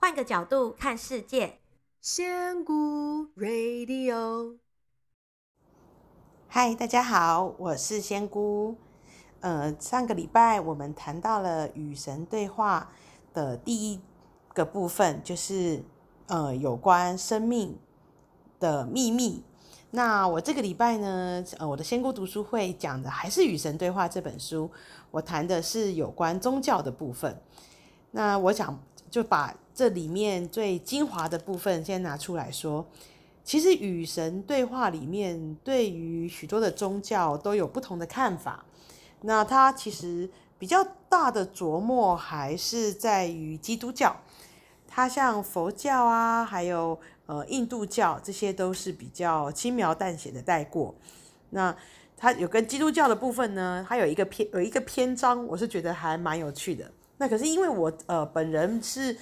换个角度看世界，仙姑 Radio。嗨，大家好，我是仙姑。呃，上个礼拜我们谈到了与神对话的第一个部分，就是呃有关生命的秘密。那我这个礼拜呢，呃，我的仙姑读书会讲的还是《与神对话》这本书，我谈的是有关宗教的部分。那我想就把这里面最精华的部分先拿出来说。其实与神对话里面，对于许多的宗教都有不同的看法。那它其实比较大的琢磨还是在于基督教。它像佛教啊，还有呃印度教，这些都是比较轻描淡写的带过。那它有跟基督教的部分呢，它有一个篇有一个篇章，我是觉得还蛮有趣的。那可是因为我呃本人是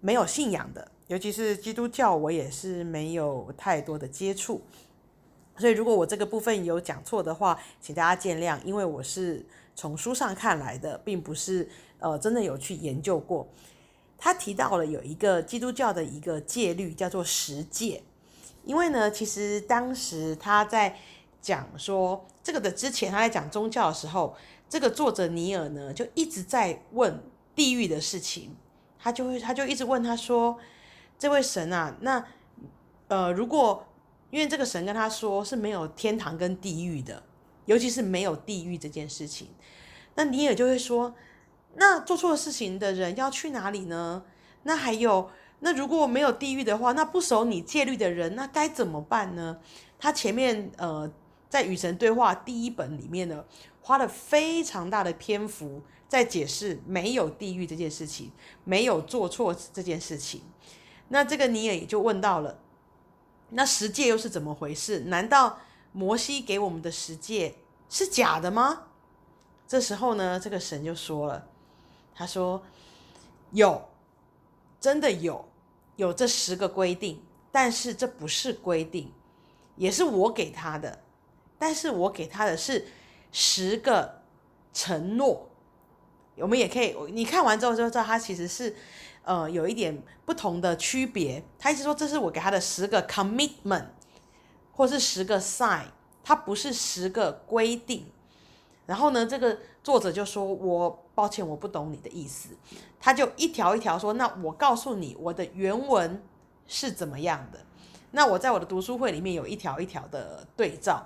没有信仰的。尤其是基督教，我也是没有太多的接触，所以如果我这个部分有讲错的话，请大家见谅，因为我是从书上看来的，并不是呃真的有去研究过。他提到了有一个基督教的一个戒律，叫做十戒。因为呢，其实当时他在讲说这个的之前，他在讲宗教的时候，这个作者尼尔呢就一直在问地狱的事情，他就会他就一直问他说。这位神啊，那呃，如果因为这个神跟他说是没有天堂跟地狱的，尤其是没有地狱这件事情，那尼尔就会说，那做错事情的人要去哪里呢？那还有，那如果没有地狱的话，那不守你戒律的人，那该怎么办呢？他前面呃，在与神对话第一本里面呢，花了非常大的篇幅在解释没有地狱这件事情，没有做错这件事情。那这个尼尔也就问到了，那十诫又是怎么回事？难道摩西给我们的十诫是假的吗？这时候呢，这个神就说了，他说有，真的有，有这十个规定，但是这不是规定，也是我给他的，但是我给他的是十个承诺。我们也可以，你看完之后就知道，他其实是。呃，有一点不同的区别。他意思说，这是我给他的十个 commitment，或是十个 sign，它不是十个规定。然后呢，这个作者就说：“我抱歉，我不懂你的意思。”他就一条一条说：“那我告诉你，我的原文是怎么样的。”那我在我的读书会里面有一条一条的对照。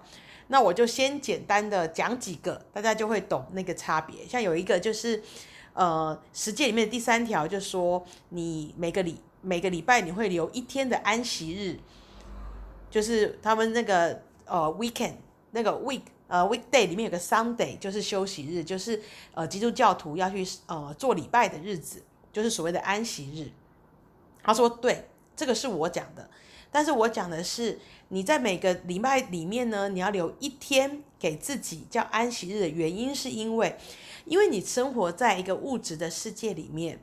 那我就先简单的讲几个，大家就会懂那个差别。像有一个就是。呃，实践里面的第三条就说，你每个礼每个礼拜你会留一天的安息日，就是他们那个呃 weekend 那个 week 呃 weekday 里面有个 Sunday，就是休息日，就是呃基督教徒要去呃做礼拜的日子，就是所谓的安息日。他说对，这个是我讲的，但是我讲的是你在每个礼拜里面呢，你要留一天给自己叫安息日的原因是因为。因为你生活在一个物质的世界里面，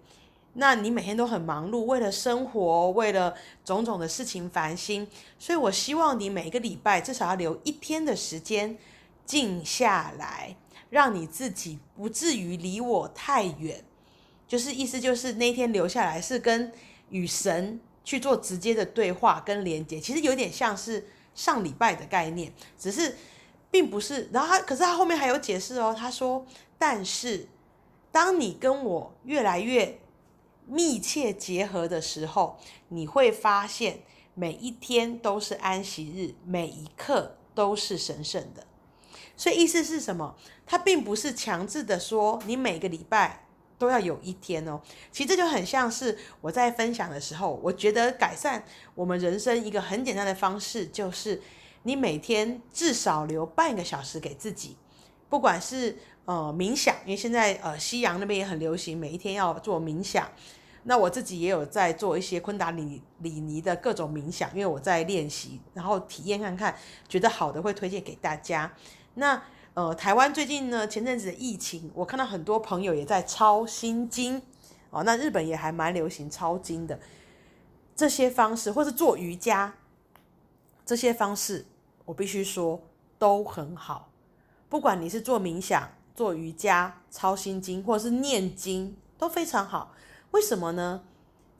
那你每天都很忙碌，为了生活，为了种种的事情烦心，所以我希望你每个礼拜至少要留一天的时间静下来，让你自己不至于离我太远。就是意思就是那天留下来是跟与神去做直接的对话跟连接，其实有点像是上礼拜的概念，只是并不是。然后他，可是他后面还有解释哦，他说。但是，当你跟我越来越密切结合的时候，你会发现每一天都是安息日，每一刻都是神圣的。所以意思是什么？他并不是强制的说你每个礼拜都要有一天哦。其实这就很像是我在分享的时候，我觉得改善我们人生一个很简单的方式，就是你每天至少留半个小时给自己，不管是。呃，冥想，因为现在呃，西洋那边也很流行，每一天要做冥想。那我自己也有在做一些昆达里里尼的各种冥想，因为我在练习，然后体验看看，觉得好的会推荐给大家。那呃，台湾最近呢，前阵子的疫情，我看到很多朋友也在抄心经哦。那日本也还蛮流行抄经的这些方式，或是做瑜伽这些方式，我必须说都很好。不管你是做冥想，做瑜伽、抄心经，或者是念经，都非常好。为什么呢？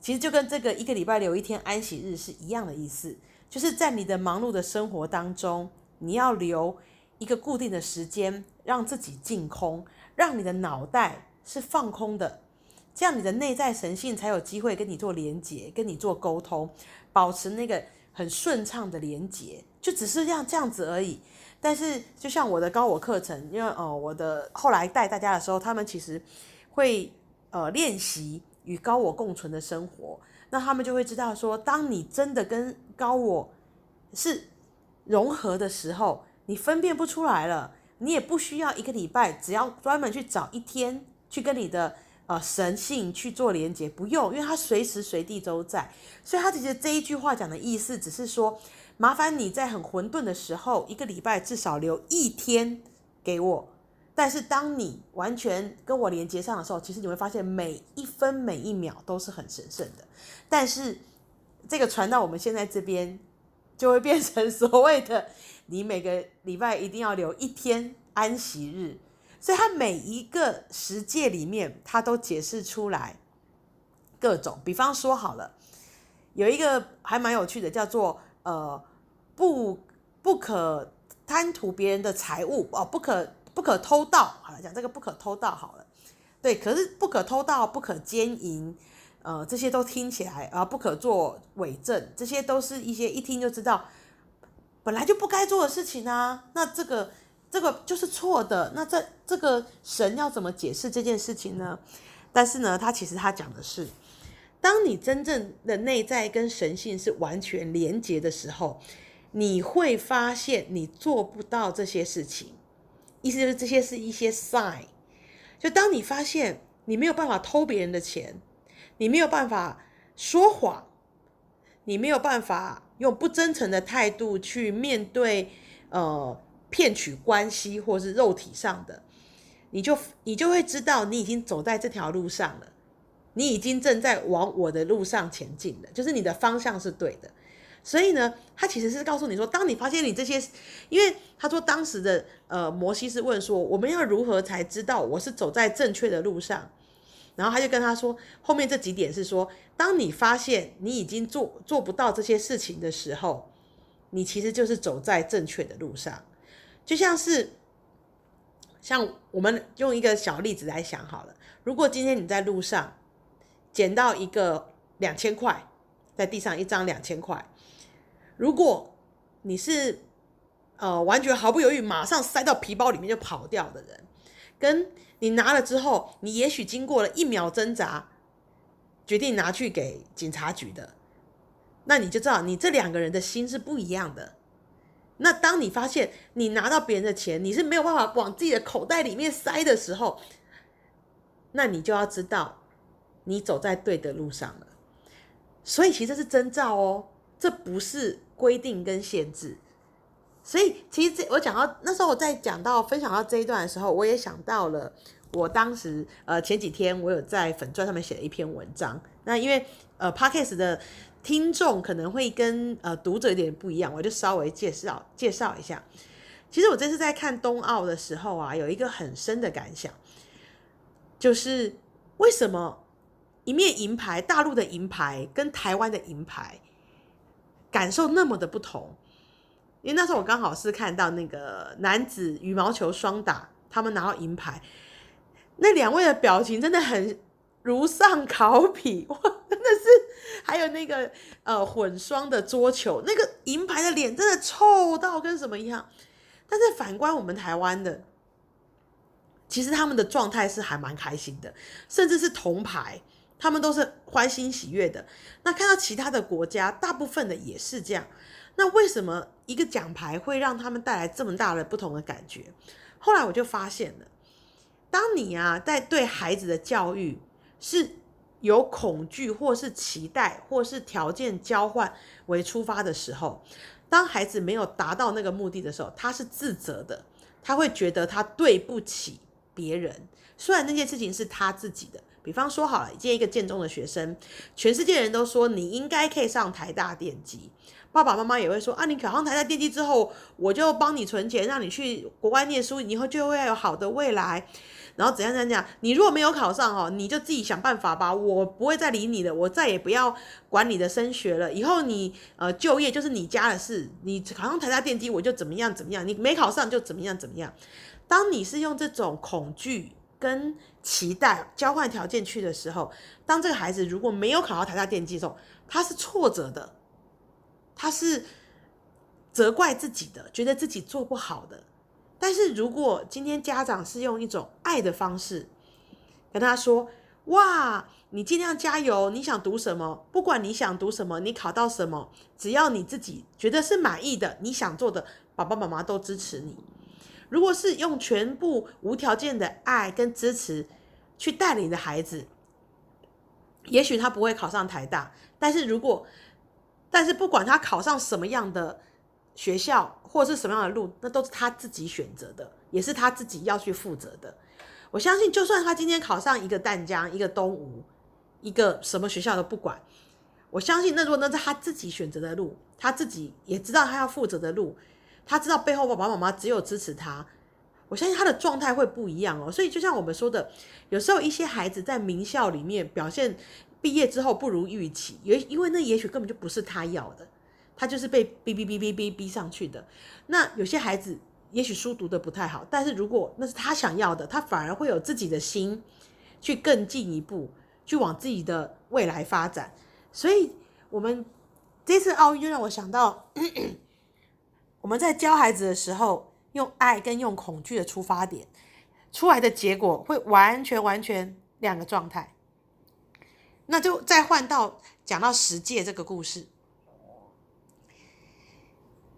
其实就跟这个一个礼拜留一天安息日是一样的意思，就是在你的忙碌的生活当中，你要留一个固定的时间，让自己净空，让你的脑袋是放空的，这样你的内在神性才有机会跟你做连接，跟你做沟通，保持那个很顺畅的连接，就只是这样这样子而已。但是就像我的高我课程，因为呃我的后来带大家的时候，他们其实会呃练习。与高我共存的生活，那他们就会知道说，当你真的跟高我是融合的时候，你分辨不出来了，你也不需要一个礼拜，只要专门去找一天去跟你的呃神性去做连接，不用，因为他随时随地都在。所以他其实这一句话讲的意思，只是说，麻烦你在很混沌的时候，一个礼拜至少留一天给我。但是当你完全跟我连接上的时候，其实你会发现每一分每一秒都是很神圣的。但是这个传到我们现在这边，就会变成所谓的你每个礼拜一定要留一天安息日。所以它每一个十诫里面，它都解释出来各种。比方说好了，有一个还蛮有趣的，叫做呃不不可贪图别人的财物哦，不可。不可偷盗，好了，讲这个不可偷盗好了，对，可是不可偷盗，不可奸淫，呃，这些都听起来啊，不可做伪证，这些都是一些一听就知道本来就不该做的事情啊。那这个这个就是错的。那这这个神要怎么解释这件事情呢？但是呢，他其实他讲的是，当你真正的内在跟神性是完全连结的时候，你会发现你做不到这些事情。意思就是这些是一些 sign，就当你发现你没有办法偷别人的钱，你没有办法说谎，你没有办法用不真诚的态度去面对呃骗取关系或是肉体上的，你就你就会知道你已经走在这条路上了，你已经正在往我的路上前进了，就是你的方向是对的。所以呢，他其实是告诉你说，当你发现你这些，因为他说当时的呃摩西是问说，我们要如何才知道我是走在正确的路上？然后他就跟他说，后面这几点是说，当你发现你已经做做不到这些事情的时候，你其实就是走在正确的路上。就像是像我们用一个小例子来想好了，如果今天你在路上捡到一个两千块，在地上一张两千块。如果你是呃完全毫不犹豫，马上塞到皮包里面就跑掉的人，跟你拿了之后，你也许经过了一秒挣扎，决定拿去给警察局的，那你就知道你这两个人的心是不一样的。那当你发现你拿到别人的钱，你是没有办法往自己的口袋里面塞的时候，那你就要知道你走在对的路上了。所以其实这是征兆哦，这不是。规定跟限制，所以其实这我讲到那时候，我在讲到分享到这一段的时候，我也想到了我当时呃前几天我有在粉专上面写了一篇文章。那因为呃 Podcast 的听众可能会跟呃读者有点不一样，我就稍微介绍介绍一下。其实我这次在看冬奥的时候啊，有一个很深的感想，就是为什么一面银牌，大陆的银牌跟台湾的银牌。感受那么的不同，因为那时候我刚好是看到那个男子羽毛球双打，他们拿到银牌，那两位的表情真的很如丧考妣，哇，真的是，还有那个呃混双的桌球，那个银牌的脸真的臭到跟什么一样。但是反观我们台湾的，其实他们的状态是还蛮开心的，甚至是铜牌。他们都是欢欣喜悦的。那看到其他的国家，大部分的也是这样。那为什么一个奖牌会让他们带来这么大的不同的感觉？后来我就发现了，当你啊在对孩子的教育是有恐惧，或是期待，或是条件交换为出发的时候，当孩子没有达到那个目的的时候，他是自责的，他会觉得他对不起别人，虽然那件事情是他自己的。比方说好了，见一个建中的学生，全世界人都说你应该可以上台大电机，爸爸妈妈也会说啊，你考上台大电机之后，我就帮你存钱，让你去国外念书，以后就会有好的未来。然后怎样怎样讲，你如果没有考上哦，你就自己想办法吧，我不会再理你了，我再也不要管你的升学了。以后你呃就业就是你家的事，你考上台大电机我就怎么样怎么样，你没考上就怎么样怎么样。当你是用这种恐惧跟期待交换条件去的时候，当这个孩子如果没有考到台大电机的时候，他是挫折的，他是责怪自己的，觉得自己做不好的。但是如果今天家长是用一种爱的方式跟他说：“哇，你尽量加油，你想读什么？不管你想读什么，你考到什么，只要你自己觉得是满意的，你想做的，爸爸妈妈都支持你。”如果是用全部无条件的爱跟支持去带领的孩子，也许他不会考上台大，但是如果，但是不管他考上什么样的学校或是什么样的路，那都是他自己选择的，也是他自己要去负责的。我相信，就算他今天考上一个淡江、一个东吴、一个什么学校都不管，我相信那如果那是他自己选择的路，他自己也知道他要负责的路。他知道背后爸爸妈妈只有支持他，我相信他的状态会不一样哦。所以就像我们说的，有时候一些孩子在名校里面表现，毕业之后不如预期，也因为那也许根本就不是他要的，他就是被逼逼逼逼逼逼上去的。那有些孩子也许书读得不太好，但是如果那是他想要的，他反而会有自己的心去更进一步，去往自己的未来发展。所以，我们这次奥运就让我想到。我们在教孩子的时候，用爱跟用恐惧的出发点，出来的结果会完全完全两个状态。那就再换到讲到十诫这个故事，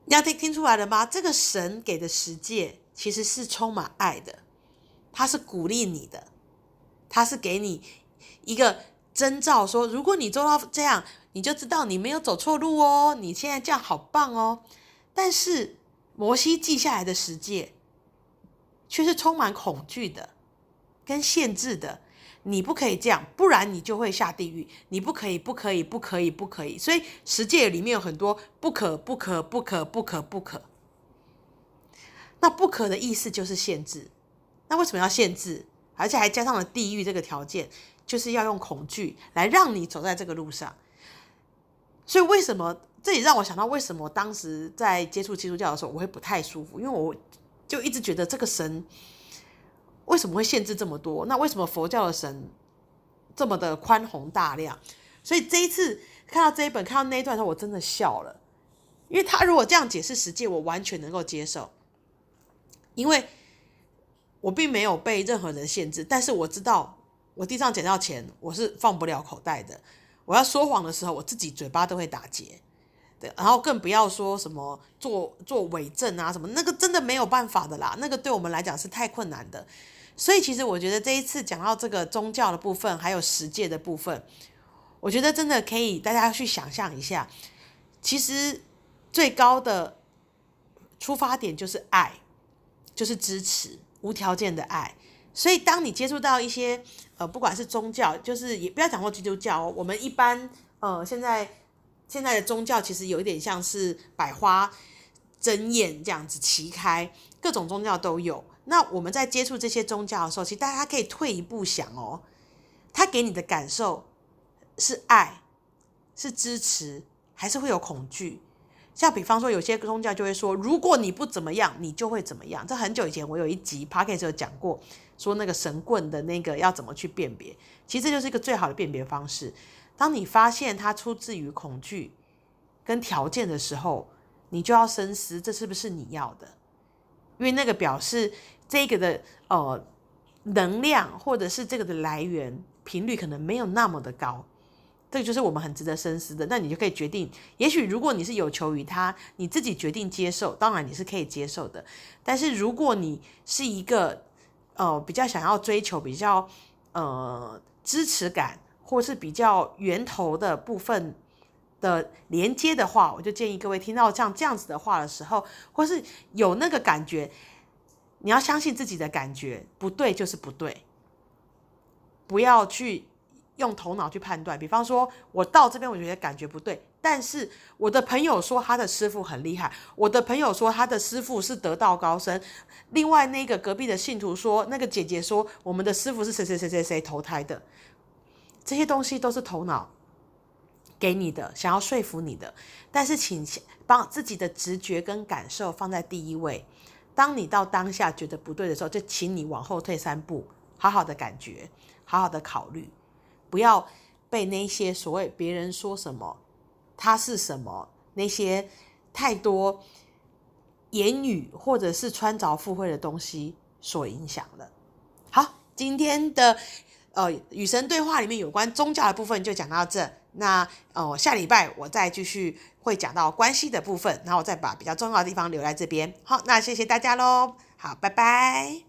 要听听出来了吗？这个神给的十诫其实是充满爱的，他是鼓励你的，他是给你一个征兆，说如果你做到这样，你就知道你没有走错路哦，你现在这样好棒哦。但是摩西记下来的十诫，却是充满恐惧的，跟限制的。你不可以这样，不然你就会下地狱。你不可以，不可以，不可以，不可以。所以十诫里面有很多不可，不可，不可，不可，不可。那不可的意思就是限制。那为什么要限制？而且还加上了地狱这个条件，就是要用恐惧来让你走在这个路上。所以为什么？这也让我想到，为什么当时在接触基督教的时候，我会不太舒服，因为我就一直觉得这个神为什么会限制这么多？那为什么佛教的神这么的宽宏大量？所以这一次看到这一本，看到那一段的时候，我真的笑了，因为他如果这样解释十诫，我完全能够接受，因为我并没有被任何人限制，但是我知道我地上捡到钱，我是放不了口袋的。我要说谎的时候，我自己嘴巴都会打结。对，然后更不要说什么做做伪证啊，什么那个真的没有办法的啦，那个对我们来讲是太困难的。所以其实我觉得这一次讲到这个宗教的部分，还有实践的部分，我觉得真的可以大家去想象一下，其实最高的出发点就是爱，就是支持，无条件的爱。所以当你接触到一些呃，不管是宗教，就是也不要讲过基督教哦，我们一般呃现在。现在的宗教其实有一点像是百花争艳这样子齐开，各种宗教都有。那我们在接触这些宗教的时候，其实大家可以退一步想哦，他给你的感受是爱，是支持，还是会有恐惧？像比方说，有些宗教就会说，如果你不怎么样，你就会怎么样。这很久以前我有一集 Podcast 有讲过，说那个神棍的那个要怎么去辨别，其实这就是一个最好的辨别方式。当你发现它出自于恐惧跟条件的时候，你就要深思，这是不是你要的？因为那个表示这个的呃能量，或者是这个的来源频率可能没有那么的高，这个就是我们很值得深思的。那你就可以决定，也许如果你是有求于他，你自己决定接受，当然你是可以接受的。但是如果你是一个呃比较想要追求比较呃支持感。或是比较源头的部分的连接的话，我就建议各位听到像这样子的话的时候，或是有那个感觉，你要相信自己的感觉，不对就是不对，不要去用头脑去判断。比方说，我到这边我觉得感觉不对，但是我的朋友说他的师傅很厉害，我的朋友说他的师傅是得道高僧，另外那个隔壁的信徒说，那个姐姐说我们的师傅是谁谁谁谁谁投胎的，这些东西都是头脑给你的，想要说服你的。但是请把自己的直觉跟感受放在第一位。当你到当下觉得不对的时候，就请你往后退三步，好好的感觉，好好的考虑，不要被那些所谓别人说什么，他是什么，那些太多言语或者是穿凿附会的东西所影响了。好，今天的呃与神对话里面有关宗教的部分就讲到这。那呃，下礼拜我再继续会讲到关系的部分，然后我再把比较重要的地方留在这边。好，那谢谢大家喽，好，拜拜。